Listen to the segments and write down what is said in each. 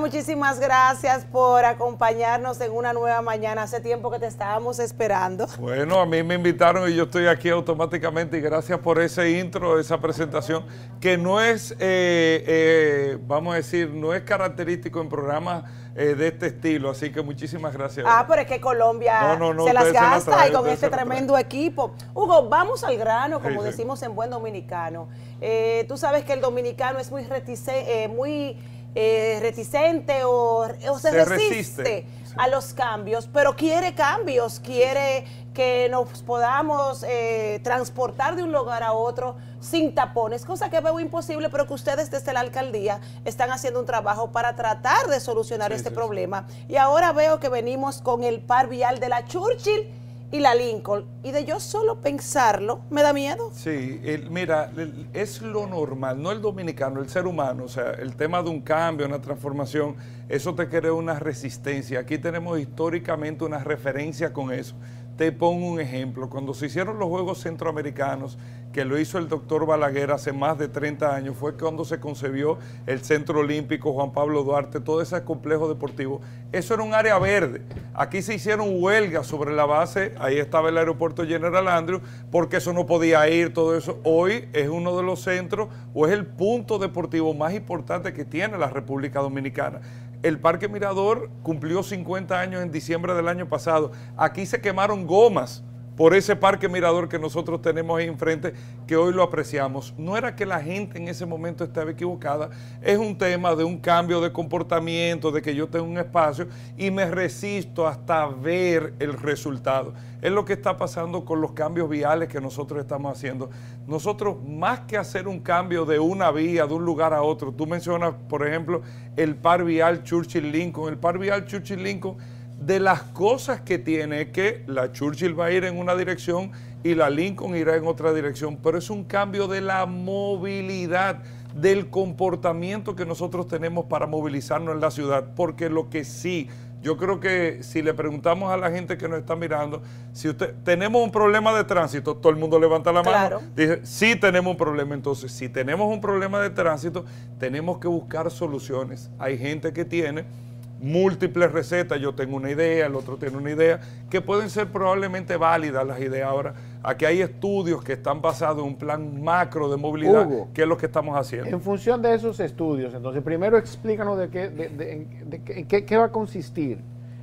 Muchísimas gracias por acompañarnos en una nueva mañana. Hace tiempo que te estábamos esperando. Bueno, a mí me invitaron y yo estoy aquí automáticamente y gracias por ese intro, esa presentación, que no es, eh, eh, vamos a decir, no es característico en programas eh, de este estilo, así que muchísimas gracias. Ah, pero es que Colombia se las gasta y con este tremendo equipo. Hugo, vamos al grano, como decimos en buen dominicano. Tú sabes que el dominicano es muy, reticente, eh, reticente o, se, resiste, a los cambios, pero quiere cambios, quiere que nos podamos transportar de un lugar a otro sin tapones, cosa que veo imposible, pero que ustedes desde la alcaldía están haciendo un trabajo para tratar de solucionar este problema. Y ahora veo que venimos con el par vial de la Churchill y la Lincoln. Y de yo solo pensarlo, me da miedo. Sí, mira, es lo normal, no el dominicano, el ser humano. O sea, el tema de un cambio, una transformación, eso te crea una resistencia. Aquí tenemos históricamente una referencia con eso. Te pongo un ejemplo. Cuando se hicieron los Juegos Centroamericanos, que lo hizo el doctor Balaguer hace más de 30 años, fue cuando se concebió el Centro Olímpico Juan Pablo Duarte, todo ese complejo deportivo. Eso era un área verde. Aquí se hicieron huelgas sobre la base, ahí estaba el aeropuerto General Andrew, porque eso no podía ir, todo eso. Hoy es uno de los centros o es el punto deportivo más importante que tiene la República Dominicana. El Parque Mirador cumplió 50 años en diciembre del año pasado. Aquí se quemaron gomas por ese parque mirador que nosotros tenemos ahí enfrente, que hoy lo apreciamos. No era que la gente en ese momento estaba equivocada, es un tema de un cambio de comportamiento, de que yo tengo un espacio y me resisto hasta ver el resultado. Es lo que está pasando con los cambios viales que nosotros estamos haciendo. Nosotros, más que hacer un cambio de una vía, de un lugar a otro, tú mencionas, por ejemplo, el par vial Churchill-Lincoln. El par vial Churchill-Lincoln de las cosas que tiene que la Churchill va a ir en una dirección y la Lincoln irá en otra dirección, pero es un cambio de la movilidad, del comportamiento que nosotros tenemos para movilizarnos en la ciudad, porque lo que sí, yo creo que si le preguntamos a la gente que nos está mirando, si usted tenemos un problema de tránsito, todo el mundo levanta la mano, dice, sí tenemos un problema, entonces si tenemos un problema de tránsito, tenemos que buscar soluciones. Hay gente que tiene múltiples recetas, yo tengo una idea, el otro tiene una idea, que pueden ser probablemente válidas las ideas. Ahora, aquí hay estudios que están basados en un plan macro de movilidad, que es lo que estamos haciendo. En función de esos estudios, entonces, primero explícanos de qué, de, qué, va a consistir.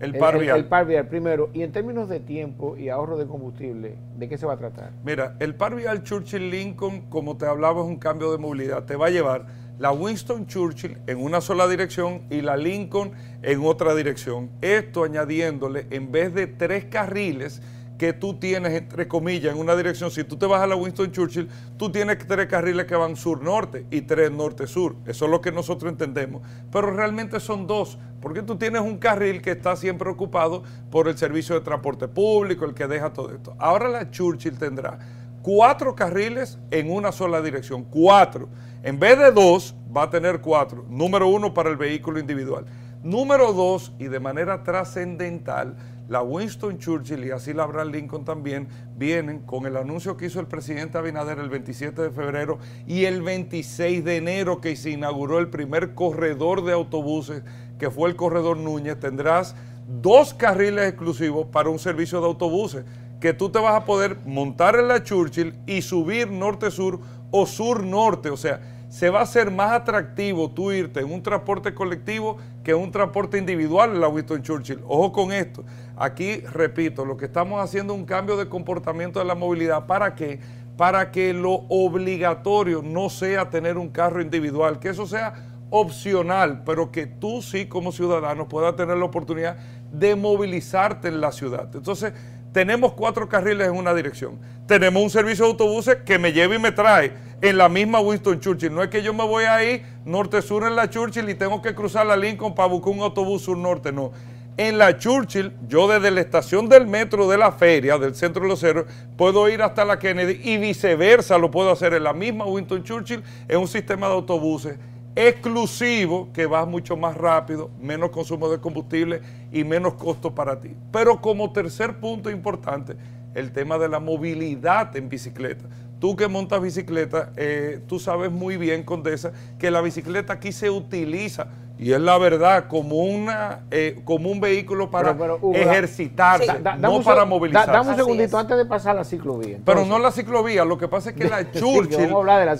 El par vial. El, par vial, primero. Y en términos de tiempo y ahorro de combustible, ¿de qué se va a tratar? Mira, el par vial Churchill-Lincoln, como te hablaba, es un cambio de movilidad. Te va a llevar la Winston Churchill en una sola dirección y la Lincoln en otra dirección. Esto añadiéndole, en vez de tres carriles que tú tienes, entre comillas, en una dirección, si tú te vas a la Winston Churchill, tú tienes tres carriles que van sur-norte y tres norte-sur. Eso es lo que nosotros entendemos. Pero realmente son dos, porque tú tienes un carril que está siempre ocupado por el servicio de transporte público, el que deja todo esto. Ahora la Churchill tendrá cuatro carriles en una sola dirección, cuatro. En vez de dos, va a tener cuatro. Número uno para el vehículo individual. Número dos, y de manera trascendental, la Winston Churchill y así la Abraham Lincoln también vienen con el anuncio que hizo el presidente Abinader el 27 de febrero y el 26 de enero que se inauguró el primer corredor de autobuses, que fue el corredor Núñez. Tendrás dos carriles exclusivos para un servicio de autobuses que tú te vas a poder montar en la Churchill y subir norte-sur o sur-norte. O sea, se va a hacer más atractivo tú irte en un transporte colectivo que un transporte individual en la Winston Churchill. Ojo con esto. Aquí, repito, lo que estamos haciendo es un cambio de comportamiento de la movilidad. ¿Para qué? Para que lo obligatorio no sea tener un carro individual, que eso sea opcional, pero que tú sí como ciudadano puedas tener la oportunidad de movilizarte en la ciudad. Entonces, tenemos cuatro carriles en una dirección. Tenemos un servicio de autobuses que me lleva y me trae en la misma Winston Churchill. No es que yo me voy ahí norte-sur en la Churchill y tengo que cruzar la Lincoln para buscar un autobús sur-norte. No. En la Churchill, yo desde la estación del metro de la feria, del centro de los cerros, puedo ir hasta la Kennedy y viceversa lo puedo hacer en la misma Winston Churchill en un sistema de autobuses exclusivo que va mucho más rápido, menos consumo de combustible y menos costo para ti. Pero como tercer punto importante, el tema de la movilidad en bicicleta. tú que montas bicicleta, eh, tú sabes muy bien, Condesa, que la bicicleta aquí se utiliza y es la verdad, como una eh, como un vehículo para ejercitarse, no para movilizarse. dame un segundito antes de pasar a la ciclovía. pero no la ciclovía, lo que pasa es que la Churchill.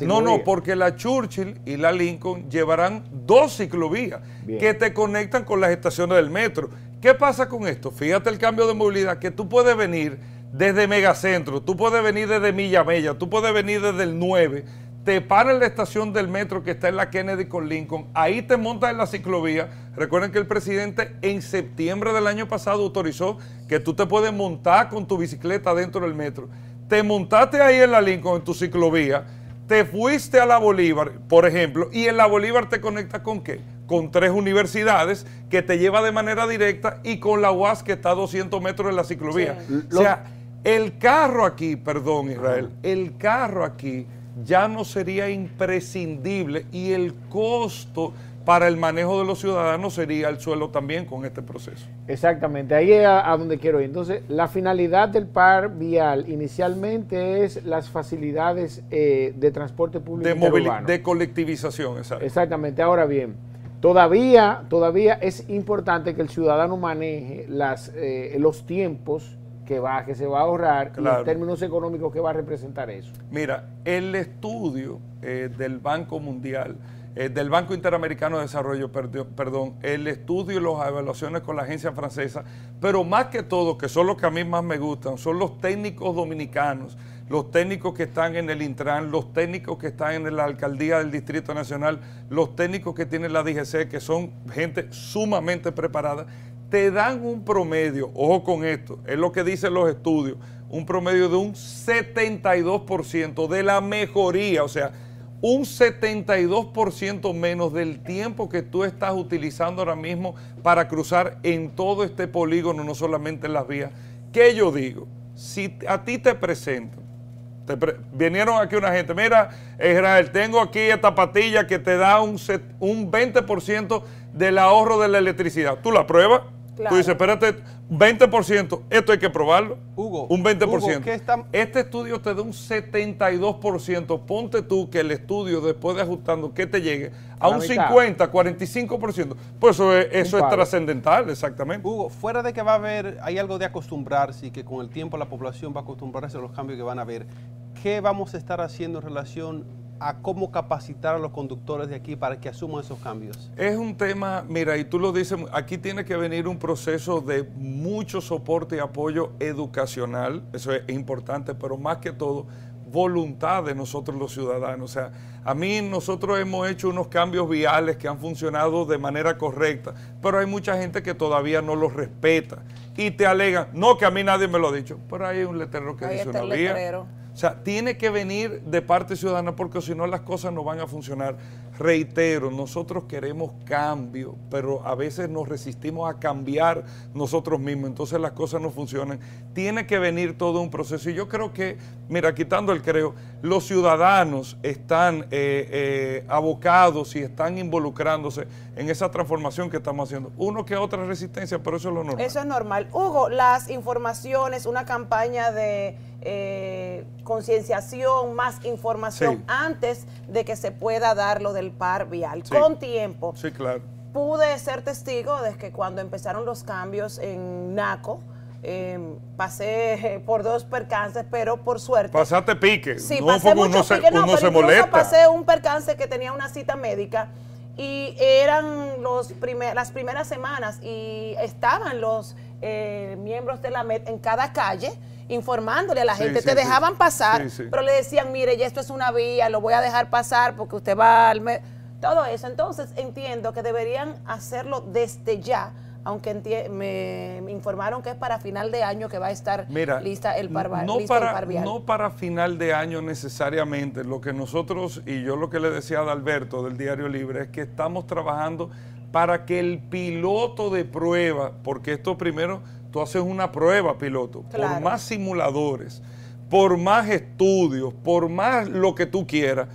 no, no, porque la Churchill y la Lincoln llevarán dos ciclovías que te conectan con las estaciones del metro. ¿Qué pasa con esto? Fíjate el cambio de movilidad, que tú puedes venir desde Megacentro, tú puedes venir desde Milla Mella, tú puedes venir desde el 9 te para en la estación del metro que está en la Kennedy con Lincoln, ahí te montas en la ciclovía. Recuerden que el presidente en septiembre del año pasado autorizó que tú te puedes montar con tu bicicleta dentro del metro. Te montaste ahí en la Lincoln, en tu ciclovía, te fuiste a la Bolívar, por ejemplo, y en la Bolívar te conectas con qué? Con tres universidades que te lleva de manera directa y con la UAS que está a 200 metros en la ciclovía. O sea, el carro aquí, perdón Israel, el carro aquí ya no sería imprescindible y el costo para el manejo de los ciudadanos sería el suelo también con este proceso. Exactamente, ahí es a, donde quiero ir. Entonces, la finalidad del par vial inicialmente es las facilidades eh, de transporte público de, de colectivización, exacto. Exactamente, ahora bien, todavía, todavía es importante que el ciudadano maneje las, eh, los tiempos que, va, que se va a ahorrar y en términos económicos que va a representar eso. Mira, el estudio eh, del Banco Mundial, eh, del Banco Interamericano de Desarrollo, perdón, el estudio y las evaluaciones con la agencia francesa, pero más que todo, que son los que a mí más me gustan, son los técnicos dominicanos, los técnicos que están en el Intran, los técnicos que están en la alcaldía del Distrito Nacional, los técnicos que tiene la DGC, que son gente sumamente preparada te dan un promedio, ojo con esto, es lo que dicen los estudios, un promedio de un 72% de la mejoría, o sea, un 72% menos del tiempo que tú estás utilizando ahora mismo para cruzar en todo este polígono, no solamente en las vías. ¿Qué yo digo? Si a ti te presentan, vinieron aquí una gente, mira, Israel, tengo aquí esta patilla que te da un, un 20% del ahorro de la electricidad. ¿Tú la pruebas? Tú dices, espérate, 20%, esto hay que probarlo. Hugo, un 20%. Este estudio te da un 72%. Ponte tú que el estudio, después de ajustando, que te llegue a un 50, 45%. Pues eso es, eso es trascendental, exactamente. Hugo, fuera de que va a haber, hay algo de acostumbrarse y que con el tiempo la población va a acostumbrarse a los cambios que van a haber. ¿Qué vamos a estar haciendo en relación a cómo capacitar a los conductores de aquí para que asuman esos cambios? Es un tema, mira, y tú lo dices, aquí tiene que venir un proceso de mucho soporte y apoyo educacional, eso es importante, pero más que todo, voluntad de nosotros los ciudadanos. O sea, a mí nosotros hemos hecho unos cambios viales que han funcionado de manera correcta, pero hay mucha gente que todavía no los respeta y te alegan, no, que a mí nadie me lo ha dicho, pero hay un letrero que dice una vía. O sea, tiene que venir de parte ciudadana porque si no las cosas no van a funcionar. Reitero, nosotros queremos cambio, pero a veces nos resistimos a cambiar nosotros mismos, entonces las cosas no funcionan. Tiene que venir todo un proceso y yo creo que, mira, quitando el creo, los ciudadanos están eh, eh, abocados y están involucrándose en esa transformación que estamos haciendo. Uno que otra resistencia, pero eso es lo normal. Eso es normal. Hugo, las informaciones, una campaña de eh, concienciación, más información antes de que se pueda dar lo del par vial, con tiempo. Sí, claro. Pude ser testigo de que cuando empezaron los cambios en NACO, em, pasé por dos percances, pero por suerte. Pasaste pique. Sí, pasé mucho pique, no, pero molesta. pasé un percance que tenía una cita médica y eran los las primeras semanas y estaban los eh, miembros de la MED en cada calle informándole a la gente. Te dejaban pasar, pero le decían, mire, ya esto es una vía, lo voy a dejar pasar porque usted va al... Todo eso. Entonces entiendo que deberían hacerlo desde ya aunque me, informaron que es para final de año que va a estar lista el par no para, No para final de año necesariamente. Lo que nosotros, y yo lo que le decía a Alberto del Diario Libre, es que estamos trabajando para que el piloto de prueba, porque esto primero tú haces una prueba piloto, por más simuladores, por más estudios, por más lo que tú quieras,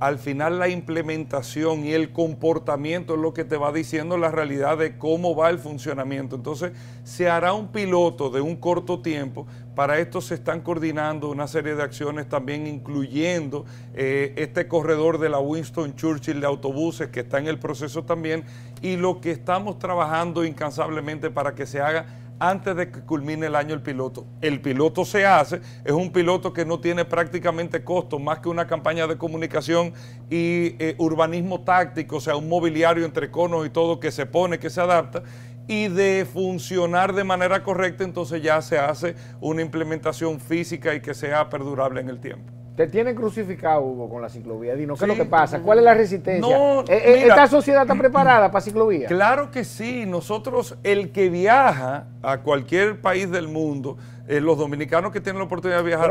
al final la implementación y el comportamiento es lo que te va diciendo la realidad de cómo va el funcionamiento. Entonces, se hará un piloto de un corto tiempo. Para esto se están coordinando una serie de acciones también incluyendo eh, este corredor de la Winston Churchill de autobuses que está en el proceso también y lo que estamos trabajando incansablemente para que se haga antes de que culmine el año el piloto. El piloto se hace, es un piloto que no tiene prácticamente costo más que una campaña de comunicación y eh, urbanismo táctico, o sea, un mobiliario entre conos y todo que se pone, que se adapta. Y de funcionar de manera correcta, entonces ya se hace una implementación física y que sea perdurable en el tiempo. Te tienen crucificado, Hugo, con la ciclovía. Dinos, ¿qué es lo que pasa? ¿Cuál es la resistencia? Eh, eh, ¿Esta sociedad está preparada para ciclovía? Claro que sí. Nosotros, el que viaja a cualquier país del mundo, eh, los dominicanos que tienen la oportunidad de viajar,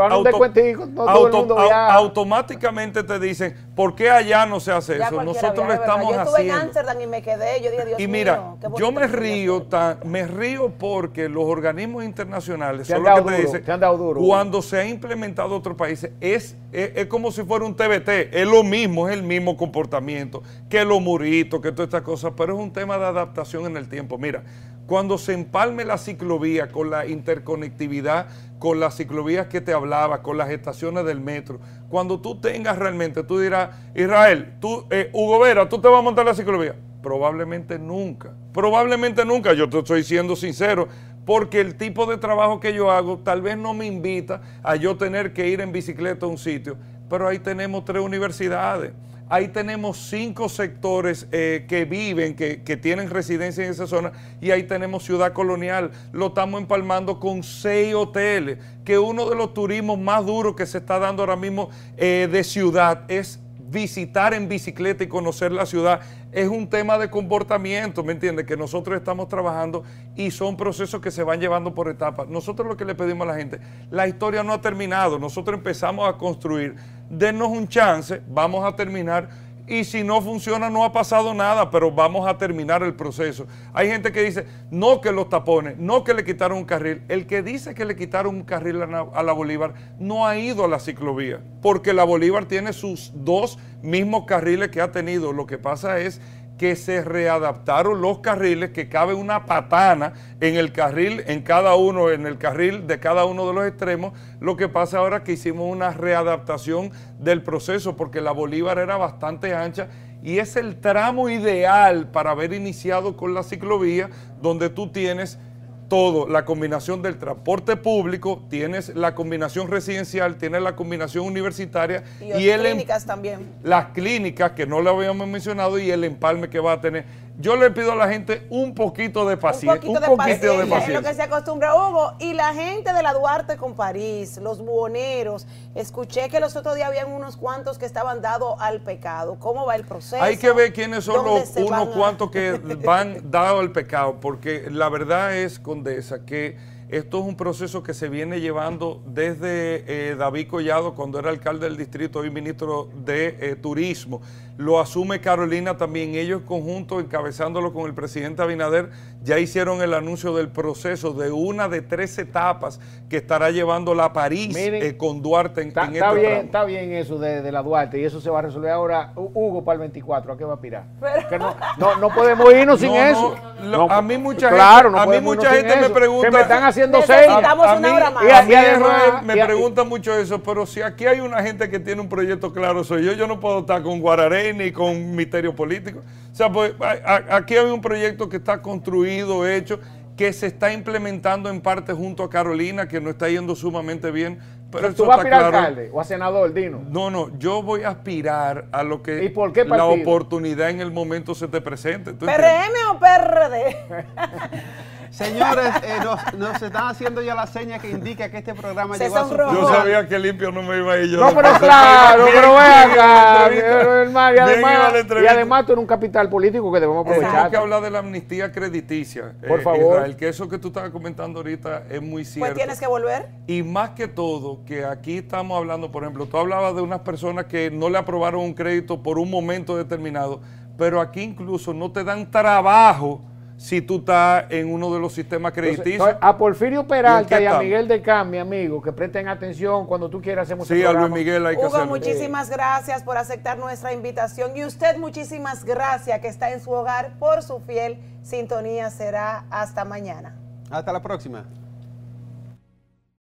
automáticamente te dicen, ¿por qué allá no se hace eso? Nosotros lo estamos haciendo. Yo estuve en Amsterdam y me quedé, yo dije, Dios Y mira, yo me río, me río porque los organismos internacionales son los que te dicen, cuando se ha implementado otros países, es, es, como si fuera un TBT, es lo mismo, es el mismo comportamiento, que los muritos, que todas estas cosas, pero es un tema de adaptación en el tiempo. Mira, cuando se empalme la ciclovía con la interconectividad, con las ciclovías que te hablaba, con las estaciones del metro, cuando tú tengas realmente, tú dirás, Israel, tú, eh, Hugo Vera, ¿tú te vas a montar la ciclovía? Probablemente nunca, probablemente nunca, yo te estoy siendo sincero, porque el tipo de trabajo que yo hago tal vez no me invita a yo tener que ir en bicicleta a un sitio, pero ahí tenemos tres universidades Ahí tenemos cinco sectores eh, que viven, que, tienen residencia en esa zona, y ahí tenemos ciudad colonial. Lo estamos empalmando con seis hoteles, que uno de los turismos más duros que se está dando ahora mismo eh, de ciudad es visitar en bicicleta y conocer la ciudad es un tema de comportamiento, ¿me entiendes? Que nosotros estamos trabajando y son procesos que se van llevando por etapas. Nosotros lo que le pedimos a la gente, la historia no ha terminado, nosotros empezamos a construir, denos un chance, vamos a terminar y si no funciona no ha pasado nada, pero vamos a terminar el proceso. Hay gente que dice, no que los tapones, no que le quitaron un carril. El que dice que le quitaron un carril a la Bolívar no ha ido a la ciclovía, porque la Bolívar tiene sus dos mismos carriles que ha tenido. Lo que pasa es que se readaptaron los carriles, que cabe una patana en el carril, en cada uno, en el carril de cada uno de los extremos. Lo que pasa ahora es que hicimos una readaptación del proceso, porque la Bolívar era bastante ancha y es el tramo ideal para haber iniciado con la ciclovía, donde tú tienes todo, la combinación del transporte público, tienes la combinación residencial, tienes la combinación universitaria y, las em- clínicas también. Las clínicas que no le habíamos mencionado y el empalme que va a tener yo le pido a la gente un poquito de paciencia. Un poquito, de, paciencia. Es lo que se acostumbra, Hugo. Y la gente de la Duarte con París, los buhoneros, escuché que los otros días habían unos cuantos que estaban dados al pecado. ¿Cómo va el proceso? Hay que ver quiénes son los unos cuantos que van dados al pecado, porque la verdad es, Condesa, que esto es un proceso que se viene llevando desde eh, David Collado, cuando era alcalde del distrito y ministro de eh, Turismo. Lo asume Carolina también. Ellos conjunto, encabezándolo con el presidente Abinader, ya hicieron el anuncio del proceso de una de tres etapas que estará llevando la París eh, con Duarte en, está, este bien, Está bien eso de, la Duarte y eso se va a resolver ahora. Hugo para el 24, ¿a qué va a aspirar? no, no, podemos irnos sin eso. a mí mucha gente, a mí mucha gente me pregunta. Que me están haciendo seis. A, mí, me pregunta mucho eso, pero si aquí hay una gente que tiene un proyecto claro, soy yo. Yo no puedo estar con Guararé ni con misterio político. O sea, pues aquí hay un proyecto que está construido, hecho, que se está implementando en parte junto a Carolina, que no está yendo sumamente bien. Pero ¿Tú vas a aspirar alcalde o a senador, Dino? No, no, yo voy a aspirar a lo que la oportunidad en el momento se te presente. ¿PRM o PRD? Señores, eh, nos, están haciendo ya la seña que indica que este programa llegó a su Yo sabía que limpio no me iba a ir yo. No, pero claro, pero ve acá. y, además, y además tú eres un capital político que debemos aprovechar. Tenemos que hablar de la amnistía crediticia. Por eh, favor. El que eso que tú estabas comentando ahorita es muy cierto. Pues tienes que volver. Y más que todo, que aquí estamos hablando, por ejemplo, tú hablabas de unas personas que no le aprobaron un crédito por un momento determinado, pero aquí incluso no te dan trabajo si tú estás en uno de los sistemas crediticios. a Porfirio Peralta y, a Miguel de Cam, mi amigo, que presten atención cuando tú quieras hacemos Sí, a Luis Miguel hay que Hugo, muchísimas gracias por aceptar nuestra invitación y usted muchísimas gracias que está en su hogar por su fiel sintonía. Será hasta mañana. Hasta la próxima.